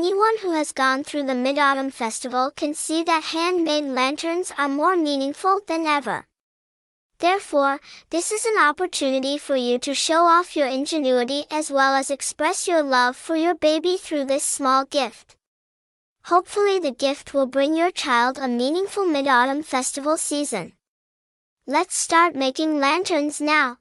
Anyone who has gone through the Mid-Autumn Festival can see that handmade lanterns are more meaningful than ever. Therefore, this is an opportunity for you to show off your ingenuity as well as express your love for your baby through this small gift. Hopefully the gift will bring your child a meaningful Mid-Autumn Festival season. Let's start making lanterns now.